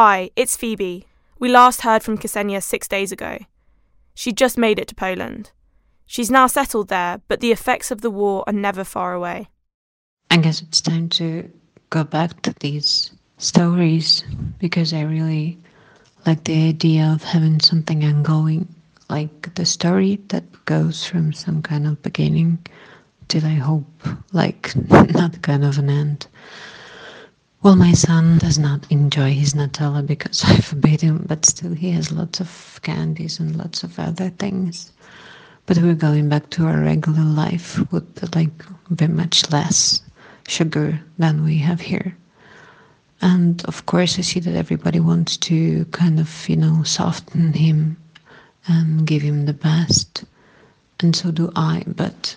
Hi, it's Phoebe. We last heard from Kseniya six days ago. She just made it to Poland. She's now settled there, but the effects of the war are never far away. I guess it's time to go back to these stories because I really like the idea of having something ongoing, like the story that goes from some kind of beginning till I hope, like, not kind of an end. Well, my son does not enjoy his Nutella because I forbid him, but still he has lots of candies and lots of other things. But we're going back to our regular life with like very much less sugar than we have here. And of course, I see that everybody wants to kind of, you know, soften him and give him the best. And so do I. But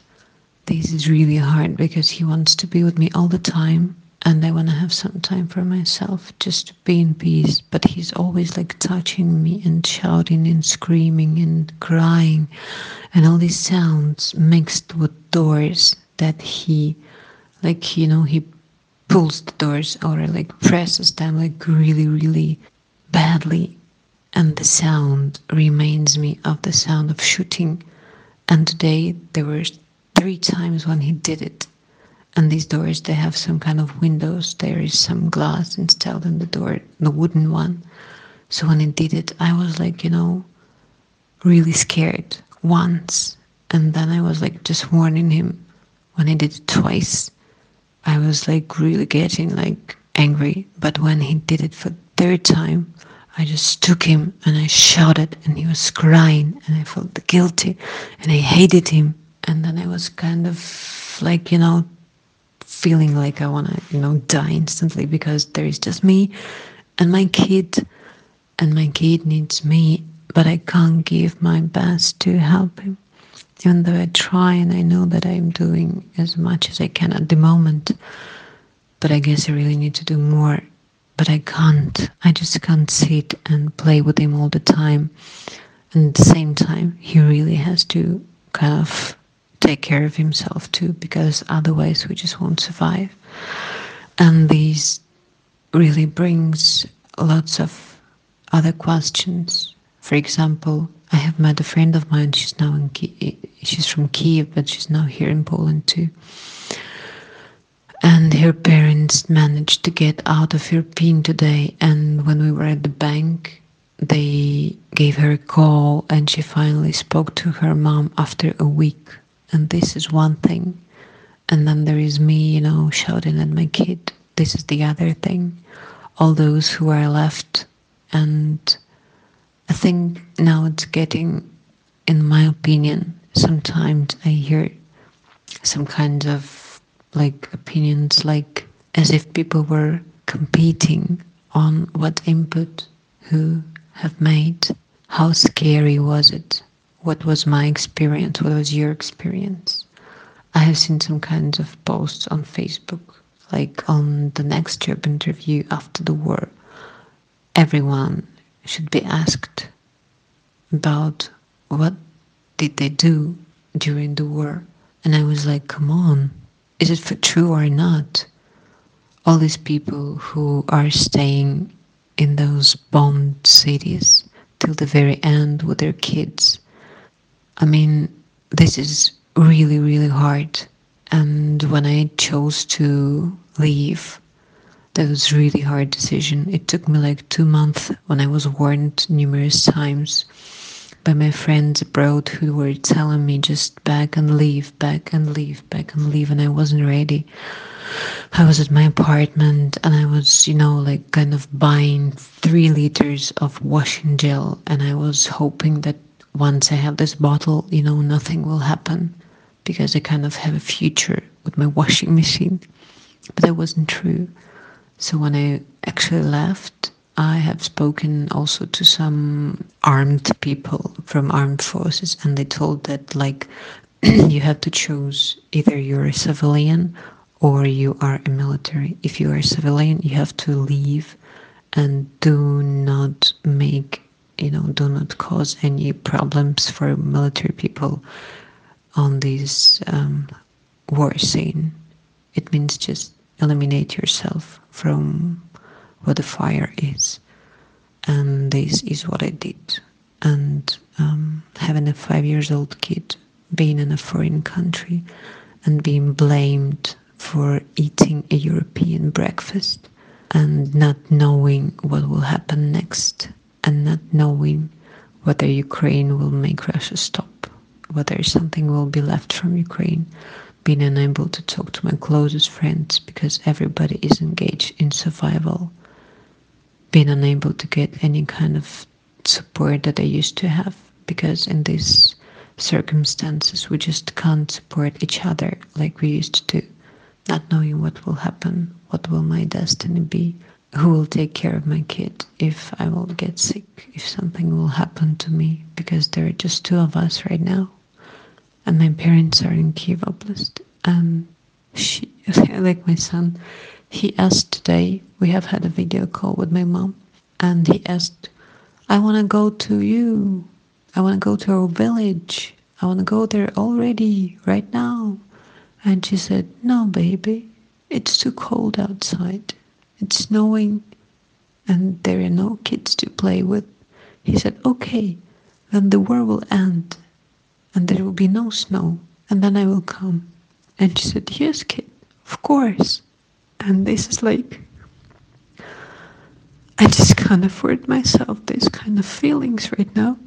this is really hard because he wants to be with me all the time and I want to have some time for myself just to be in peace. But he's always like touching me and shouting and screaming and crying, and all these sounds mixed with doors that he, like, you know, he pulls the doors or like presses them like really, really badly. And the sound reminds me of the sound of shooting. And today there were three times when he did it and these doors they have some kind of windows. There is some glass installed in the door the wooden one. So when he did it i was like you know really scared once. And then i was like just warning him. When he did it twice i was like really getting like angry. But when he did it for third time i just took him and i shouted and he was crying and i felt guilty and i hated him. And then i was kind of like you know feeling like I want to, you know, die instantly because there is just me and my kid, and my kid needs me, but I can't give my best to help him. Even though I try and I know that I'm doing as much as I can at the moment, but I guess I really need to do more. But I can't. I just can't sit and play with him all the time. And at the same time, he really has to kind of take care of himself too, because otherwise we just won't survive. And this really brings lots of other questions. For example, I have met a friend of mine. She's now in Kiev. She's from Kiev, but she's now here in Poland too. And her parents managed to get out of European today. And when we were at the bank, they gave her a call, and she finally spoke to her mom after a week and this is one thing and then there is me you know shouting at my kid this is the other thing. All those who are left and i think now it's getting in my opinion sometimes i hear some kind of like opinions like as if people were competing on what input who have made how scary was it what was my experience? What was your experience? I have seen some kinds of posts on Facebook, like on the next job interview after the war. Everyone should be asked about what did they do during the war. And I was like, come on, is it for true or not? All these people who are staying in those bombed cities till the very end with their kids I mean, this is really, really hard. And when I chose to leave, that was really hard decision. It took me like two months when I was warned numerous times by my friends abroad who were telling me just back and leave, back and leave, back and leave, and I wasn't ready. I was at my apartment and I was, you know, like kind of buying three liters of washing gel, and I was hoping that once I have this bottle, you know, nothing will happen because I kind of have a future with my washing machine. But that wasn't true. So when I actually left, I have spoken also to some armed people from armed forces, and they told that like you have to choose either you're a civilian or you are a military. If you are a civilian, you have to leave and do not make you know do not cause any problems for military people on this um, war scene. It means just eliminate yourself from what the fire is. And this is what I did. And um, having a five years old kid, being in a foreign country, and being blamed for eating a European breakfast and not knowing what will happen next and not knowing whether Ukraine will make Russia stop, whether something will be left from Ukraine, being unable to talk to my closest friends because everybody is engaged in survival, being unable to get any kind of support that I used to have because in these circumstances we just can't support each other like we used to, not knowing what will happen, what will my destiny be, who will take care of my kid if I will get sick, if something will happen to me, because there are just two of us right now. And my parents are in Kiev Oblast. And she, like my son, he asked today, we have had a video call with my mom, and he asked, I want to go to you. I want to go to our village. I want to go there already, right now. And she said, No, baby, it's too cold outside. It's snowing and there are no kids to play with. He said, Okay, then the war will end and there will be no snow and then I will come. And she said, Yes, kid, of course. And this is like, I just can't afford myself these kind of feelings right now.